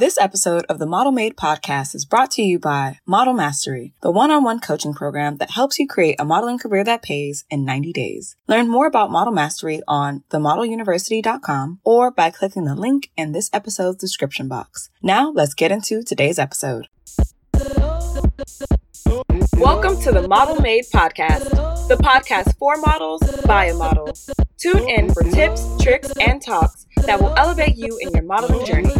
This episode of the Model Made podcast is brought to you by Model Mastery, the one-on-one coaching program that helps you create a modeling career that pays in 90 days. Learn more about Model Mastery on themodeluniversity.com or by clicking the link in this episode's description box. Now let's get into today's episode. Welcome to the Model Made podcast, the podcast for models by a model. Tune in for tips, tricks, and talks that will elevate you in your modeling journey.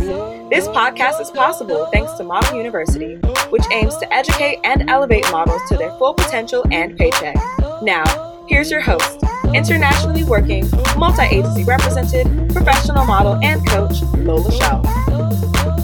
This podcast is possible thanks to Model University, which aims to educate and elevate models to their full potential and paycheck. Now, here's your host, internationally working, multi agency represented, professional model, and coach, Lola Chél.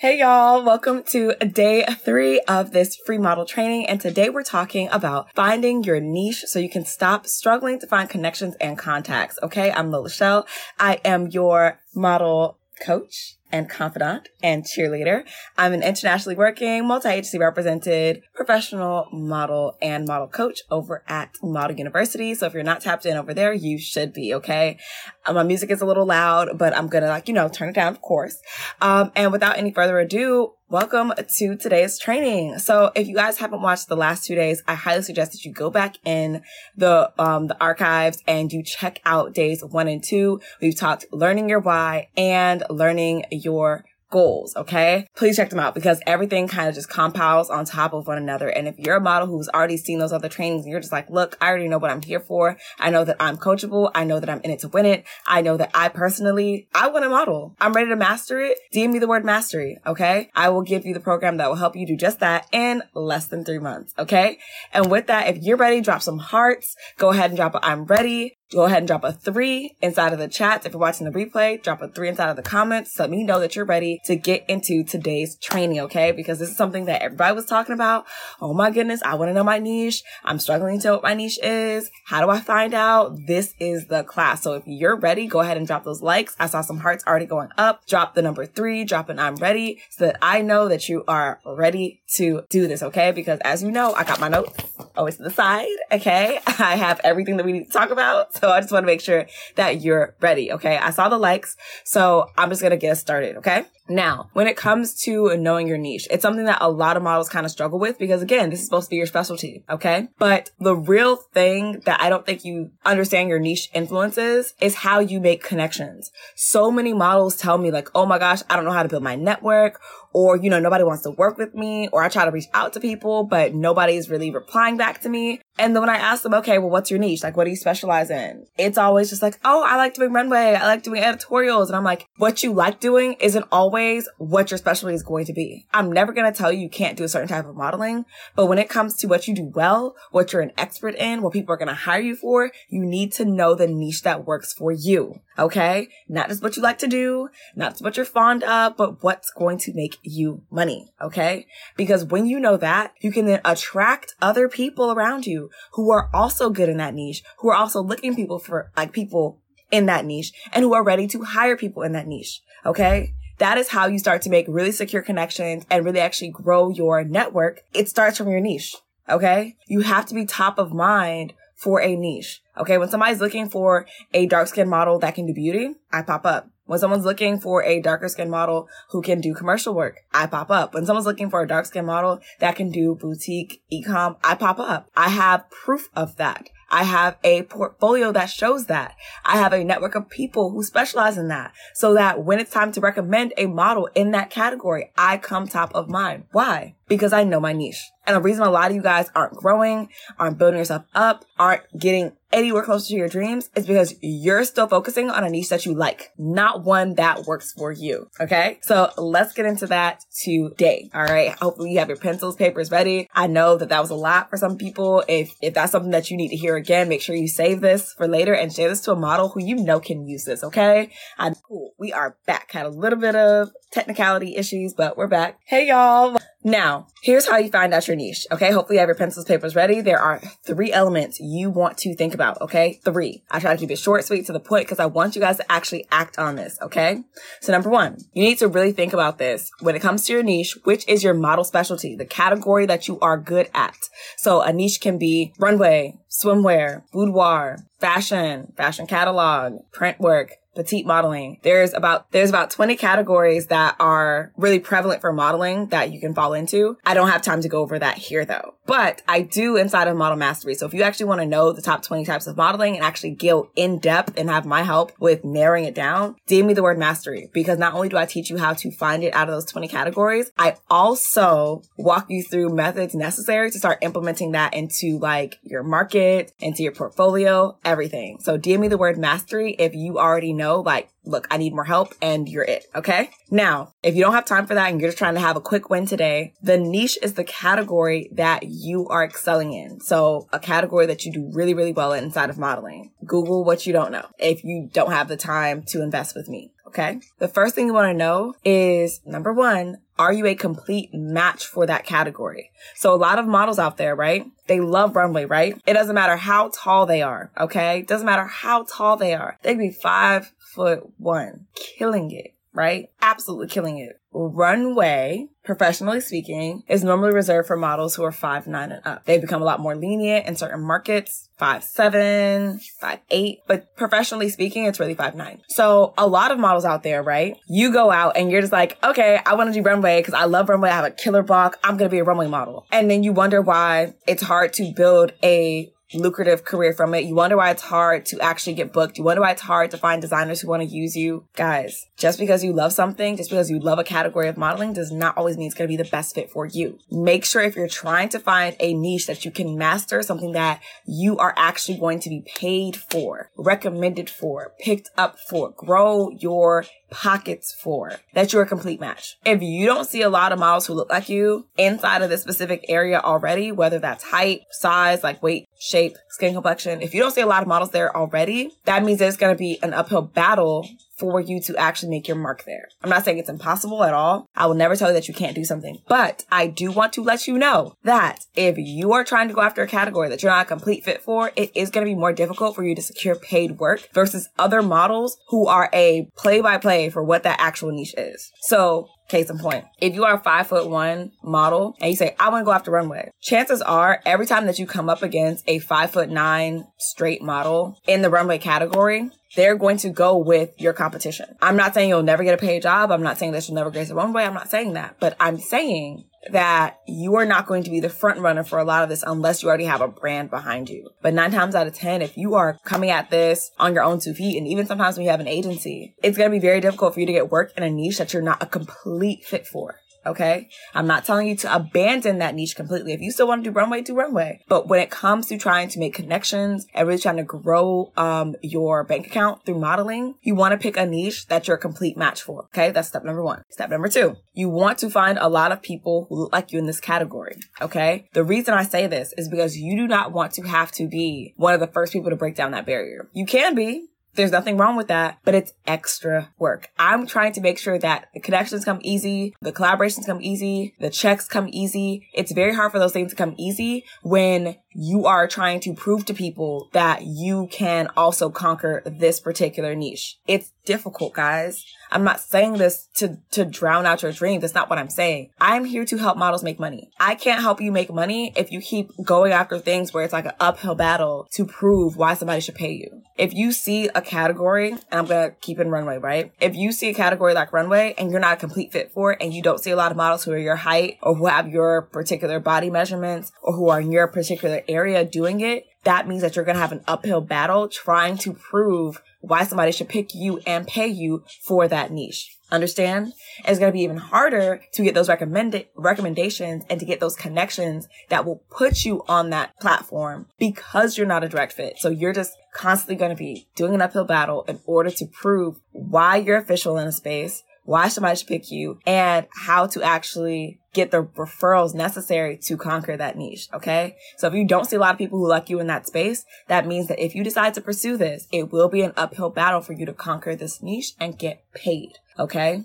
Hey y'all, welcome to day three of this free model training. And today we're talking about finding your niche so you can stop struggling to find connections and contacts. Okay. I'm Lola. I am your model coach and confidant and cheerleader. I'm an internationally working, multi-agency represented professional model and model coach over at Model University. So if you're not tapped in over there, you should be, okay? Um, my music is a little loud, but I'm gonna like, you know, turn it down, of course. Um, and without any further ado, Welcome to today's training. So if you guys haven't watched the last two days, I highly suggest that you go back in the, um, the archives and you check out days one and two. We've talked learning your why and learning your goals. Okay. Please check them out because everything kind of just compiles on top of one another. And if you're a model who's already seen those other trainings and you're just like, look, I already know what I'm here for. I know that I'm coachable. I know that I'm in it to win it. I know that I personally, I want to model. I'm ready to master it. DM me the word mastery. Okay. I will give you the program that will help you do just that in less than three months. Okay. And with that, if you're ready, drop some hearts. Go ahead and drop a I'm ready go ahead and drop a three inside of the chat. If you're watching the replay, drop a three inside of the comments. So let me know that you're ready to get into today's training. Okay. Because this is something that everybody was talking about. Oh my goodness. I want to know my niche. I'm struggling to know what my niche is. How do I find out? This is the class. So if you're ready, go ahead and drop those likes. I saw some hearts already going up. Drop the number three, drop an I'm ready so that I know that you are ready to do this. Okay. Because as you know, I got my notes always to the side. Okay. I have everything that we need to talk about. So I just want to make sure that you're ready. Okay. I saw the likes. So I'm just going to get started. Okay. Now, when it comes to knowing your niche, it's something that a lot of models kind of struggle with because again, this is supposed to be your specialty. Okay. But the real thing that I don't think you understand your niche influences is how you make connections. So many models tell me like, Oh my gosh, I don't know how to build my network or, you know, nobody wants to work with me or I try to reach out to people, but nobody's really replying back to me. And then when I ask them, okay, well, what's your niche? Like, what do you specialize in? It's always just like, oh, I like doing runway. I like doing editorials. And I'm like, what you like doing isn't always what your specialty is going to be. I'm never going to tell you you can't do a certain type of modeling. But when it comes to what you do well, what you're an expert in, what people are going to hire you for, you need to know the niche that works for you. Okay. Not just what you like to do, not just what you're fond of, but what's going to make you money. Okay. Because when you know that, you can then attract other people around you who are also good in that niche, who are also looking people for like people in that niche and who are ready to hire people in that niche. Okay. That is how you start to make really secure connections and really actually grow your network. It starts from your niche. Okay. You have to be top of mind for a niche. Okay. When somebody's looking for a dark skin model that can do beauty, I pop up. When someone's looking for a darker skin model who can do commercial work, I pop up. When someone's looking for a dark skin model that can do boutique ecom, I pop up. I have proof of that. I have a portfolio that shows that. I have a network of people who specialize in that so that when it's time to recommend a model in that category, I come top of mind. Why? Because I know my niche. And the reason a lot of you guys aren't growing, aren't building yourself up, aren't getting anywhere closer to your dreams is because you're still focusing on a niche that you like, not one that works for you. Okay. So let's get into that today. All right. Hopefully you have your pencils, papers ready. I know that that was a lot for some people. If, if that's something that you need to hear again, make sure you save this for later and share this to a model who you know can use this. Okay. I, cool. We are back. Had a little bit of technicality issues, but we're back. Hey y'all. Now, here's how you find out your niche. Okay. Hopefully you have your pencils, papers ready. There are three elements you want to think about. Okay. Three. I try to keep it short, sweet to the point because I want you guys to actually act on this. Okay. So number one, you need to really think about this when it comes to your niche, which is your model specialty, the category that you are good at. So a niche can be runway, swimwear, boudoir, fashion, fashion catalog, print work, petite modeling. There's about, there's about 20 categories that are really prevalent for modeling that you can fall into. I don't have time to go over that here though, but I do inside of model mastery. So if you actually want to know the top 20 types of modeling and actually go in depth and have my help with narrowing it down, DM me the word mastery because not only do I teach you how to find it out of those 20 categories, I also walk you through methods necessary to start implementing that into like your market, into your portfolio, everything. So DM me the word mastery if you already know like look, I need more help and you're it. Okay. Now, if you don't have time for that and you're just trying to have a quick win today, the niche is the category that you are excelling in. So a category that you do really, really well inside of modeling. Google what you don't know if you don't have the time to invest with me. Okay. The first thing you want to know is number one, are you a complete match for that category? So a lot of models out there, right? They love runway, right? It doesn't matter how tall they are. Okay. Doesn't matter how tall they are. They can be five foot one, killing it right? Absolutely killing it. Runway, professionally speaking, is normally reserved for models who are five nine and up. They've become a lot more lenient in certain markets, five seven, five eight, but professionally speaking, it's really five nine. So a lot of models out there, right? You go out and you're just like, okay, I want to do runway because I love runway. I have a killer block. I'm gonna be a runway model, and then you wonder why it's hard to build a lucrative career from it. You wonder why it's hard to actually get booked. You wonder why it's hard to find designers who want to use you. Guys, just because you love something, just because you love a category of modeling does not always mean it's going to be the best fit for you. Make sure if you're trying to find a niche that you can master, something that you are actually going to be paid for, recommended for, picked up for, grow your pockets for, that you're a complete match. If you don't see a lot of models who look like you inside of this specific area already, whether that's height, size, like weight, shape, skin complexion, if you don't see a lot of models there already, that means there's going to be an uphill battle for you to actually make your mark there. I'm not saying it's impossible at all. I will never tell you that you can't do something, but I do want to let you know that if you are trying to go after a category that you're not a complete fit for, it is going to be more difficult for you to secure paid work versus other models who are a play by play for what that actual niche is. So Case in point, if you are a five foot one model and you say, I want to go after runway, chances are every time that you come up against a five foot nine straight model in the runway category, they're going to go with your competition. I'm not saying you'll never get a paid job. I'm not saying that you'll never grace a runway. I'm not saying that, but I'm saying that you are not going to be the front runner for a lot of this unless you already have a brand behind you. But nine times out of 10, if you are coming at this on your own two feet, and even sometimes when you have an agency, it's going to be very difficult for you to get work in a niche that you're not a complete fit for. Okay. I'm not telling you to abandon that niche completely. If you still want to do runway, do runway. But when it comes to trying to make connections and really trying to grow, um, your bank account through modeling, you want to pick a niche that you're a complete match for. Okay. That's step number one. Step number two, you want to find a lot of people who look like you in this category. Okay. The reason I say this is because you do not want to have to be one of the first people to break down that barrier. You can be. There's nothing wrong with that, but it's extra work. I'm trying to make sure that the connections come easy, the collaborations come easy, the checks come easy. It's very hard for those things to come easy when you are trying to prove to people that you can also conquer this particular niche. It's difficult, guys. I'm not saying this to, to drown out your dreams. That's not what I'm saying. I'm here to help models make money. I can't help you make money if you keep going after things where it's like an uphill battle to prove why somebody should pay you. If you see a category, and I'm going to keep in runway, right? If you see a category like runway and you're not a complete fit for it and you don't see a lot of models who are your height or who have your particular body measurements or who are in your particular area doing it, that means that you're going to have an uphill battle trying to prove why somebody should pick you and pay you for that niche. Understand? And it's going to be even harder to get those recommended recommendations and to get those connections that will put you on that platform because you're not a direct fit. So you're just constantly going to be doing an uphill battle in order to prove why you're official in a space, why somebody should pick you, and how to actually get the referrals necessary to conquer that niche. Okay. So if you don't see a lot of people who like you in that space, that means that if you decide to pursue this, it will be an uphill battle for you to conquer this niche and get paid. Okay.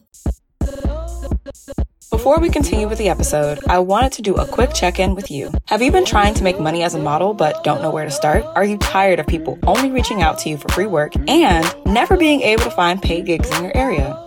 Before we continue with the episode, I wanted to do a quick check in with you. Have you been trying to make money as a model but don't know where to start? Are you tired of people only reaching out to you for free work and never being able to find paid gigs in your area?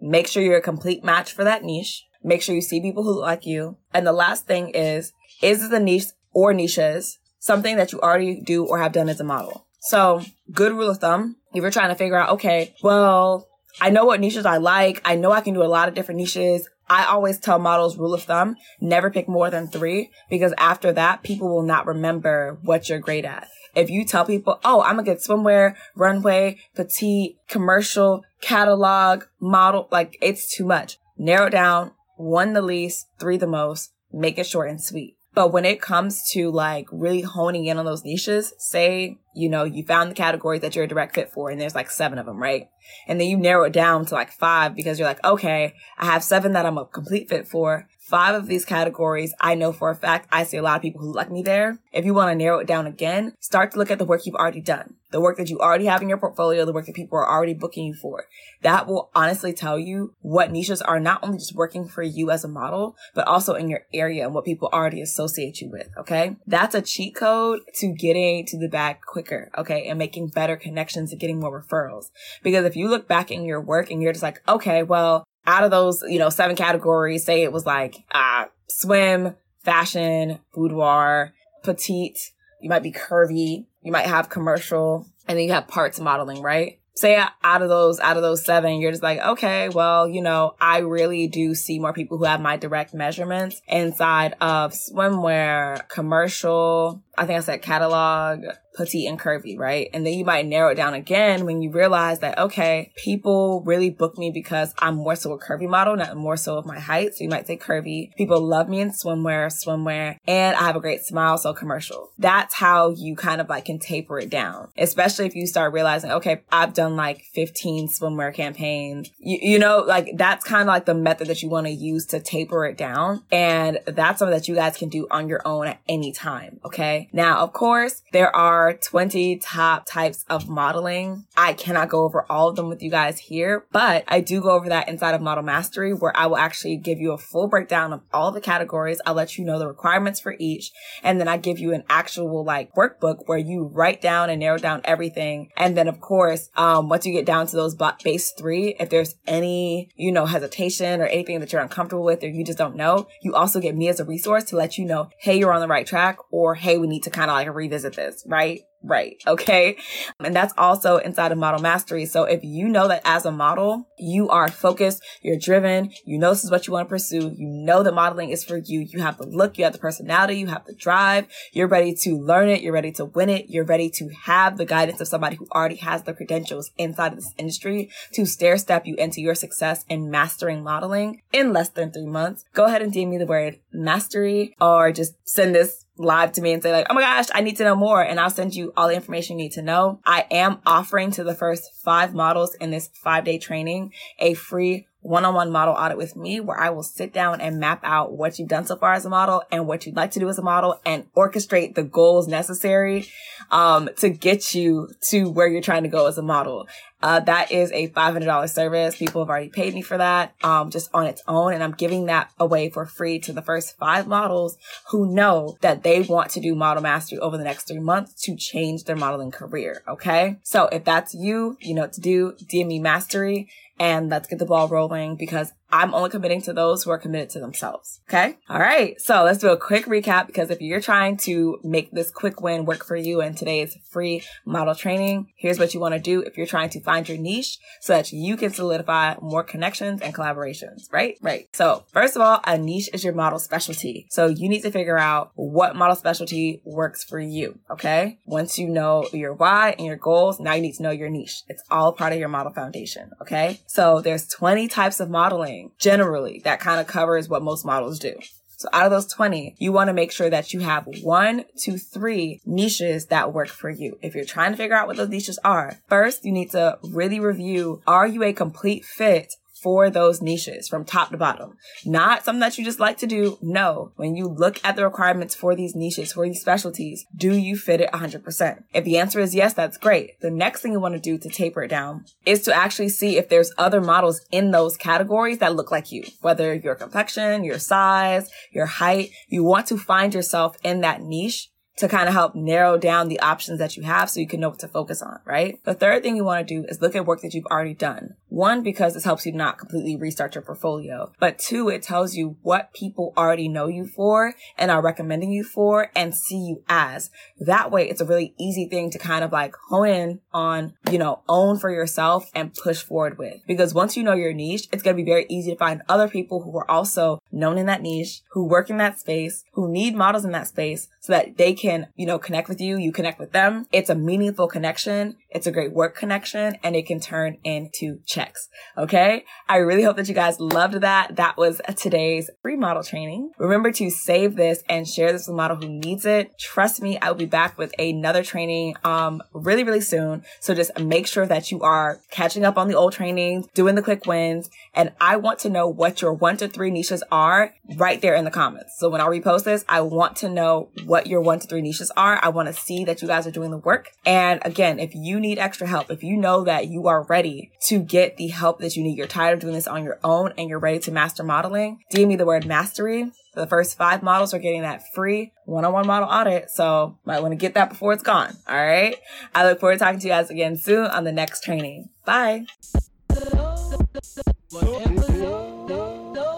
make sure you're a complete match for that niche. Make sure you see people who look like you. And the last thing is, is the niche or niches something that you already do or have done as a model? So, good rule of thumb, if you're trying to figure out, okay, well, I know what niches I like. I know I can do a lot of different niches. I always tell models rule of thumb, never pick more than three because after that, people will not remember what you're great at. If you tell people, oh, I'm a good swimwear, runway, petite, commercial, catalog, model, like it's too much. Narrow down, one the least, three the most, make it short and sweet. But when it comes to like really honing in on those niches, say, you know, you found the categories that you're a direct fit for and there's like seven of them, right? And then you narrow it down to like five because you're like, okay, I have seven that I'm a complete fit for five of these categories, I know for a fact I see a lot of people who like me there. If you want to narrow it down again, start to look at the work you've already done, the work that you already have in your portfolio, the work that people are already booking you for. That will honestly tell you what niches are not only just working for you as a model, but also in your area and what people already associate you with. Okay. That's a cheat code to getting to the bag quicker. Okay. And making better connections and getting more referrals. Because if you look back in your work and you're just like, okay, well, out of those, you know, seven categories, say it was like, uh, swim, fashion, boudoir, petite, you might be curvy, you might have commercial, and then you have parts modeling, right? Say out of those, out of those seven, you're just like, okay, well, you know, I really do see more people who have my direct measurements inside of swimwear, commercial, I think I said catalog, petite and curvy, right? And then you might narrow it down again when you realize that, okay, people really book me because I'm more so a curvy model, not more so of my height. So you might say curvy. People love me in swimwear, swimwear, and I have a great smile. So commercial. That's how you kind of like can taper it down, especially if you start realizing, okay, I've done like 15 swimwear campaigns. You, you know, like that's kind of like the method that you want to use to taper it down. And that's something that you guys can do on your own at any time. Okay. Now, of course, there are 20 top types of modeling. I cannot go over all of them with you guys here, but I do go over that inside of Model Mastery where I will actually give you a full breakdown of all the categories. I'll let you know the requirements for each. And then I give you an actual like workbook where you write down and narrow down everything. And then of course, um, once you get down to those base three, if there's any, you know, hesitation or anything that you're uncomfortable with or you just don't know, you also get me as a resource to let you know, hey, you're on the right track or hey, we need to kind of like revisit this, right? right. Okay. And that's also inside of model mastery. So if you know that as a model, you are focused, you're driven, you know this is what you want to pursue, you know that modeling is for you, you have the look, you have the personality, you have the drive, you're ready to learn it, you're ready to win it, you're ready to have the guidance of somebody who already has the credentials inside of this industry to stair step you into your success in mastering modeling in less than three months. Go ahead and DM me the word mastery or just send this live to me and say like, oh my gosh, I need to know more. And I'll send you all the information you need to know. I am offering to the first five models in this five day training a free one-on-one model audit with me where I will sit down and map out what you've done so far as a model and what you'd like to do as a model and orchestrate the goals necessary um, to get you to where you're trying to go as a model. Uh, that is a $500 service. People have already paid me for that, um, just on its own. And I'm giving that away for free to the first five models who know that they want to do model mastery over the next three months to change their modeling career. Okay. So if that's you, you know what to do. DM me mastery and let's get the ball rolling because I'm only committing to those who are committed to themselves. Okay. All right. So let's do a quick recap because if you're trying to make this quick win work for you in today's free model training, here's what you want to do if you're trying to find your niche so that you can solidify more connections and collaborations, right? Right. So first of all, a niche is your model specialty. So you need to figure out what model specialty works for you. Okay. Once you know your why and your goals, now you need to know your niche. It's all part of your model foundation. Okay. So there's 20 types of modeling generally that kind of covers what most models do. So out of those 20, you want to make sure that you have one to three niches that work for you. If you're trying to figure out what those niches are, first you need to really review, are you a complete fit for those niches from top to bottom. Not something that you just like to do. No. When you look at the requirements for these niches, for these specialties, do you fit it 100%? If the answer is yes, that's great. The next thing you want to do to taper it down is to actually see if there's other models in those categories that look like you, whether your complexion, your size, your height, you want to find yourself in that niche to kind of help narrow down the options that you have so you can know what to focus on, right? The third thing you want to do is look at work that you've already done. One, because this helps you not completely restart your portfolio. But two, it tells you what people already know you for and are recommending you for and see you as. That way, it's a really easy thing to kind of like hone in on, you know, own for yourself and push forward with. Because once you know your niche, it's going to be very easy to find other people who are also known in that niche, who work in that space, who need models in that space so that they can, you know, connect with you, you connect with them. It's a meaningful connection. It's a great work connection and it can turn into checks. Okay. I really hope that you guys loved that. That was today's free model training. Remember to save this and share this with a model who needs it. Trust me, I will be back with another training, um, really, really soon. So just make sure that you are catching up on the old trainings, doing the quick wins. And I want to know what your one to three niches are right there in the comments. So when I repost this, I want to know what your one to three niches are. I want to see that you guys are doing the work. And again, if you need extra help, if you know that you are ready to get the help that you need, you're tired of doing this on your own and you're ready to master modeling, DM me the word mastery. The first five models are getting that free one-on-one model audit. So might want to get that before it's gone. All right. I look forward to talking to you guys again soon on the next training. Bye.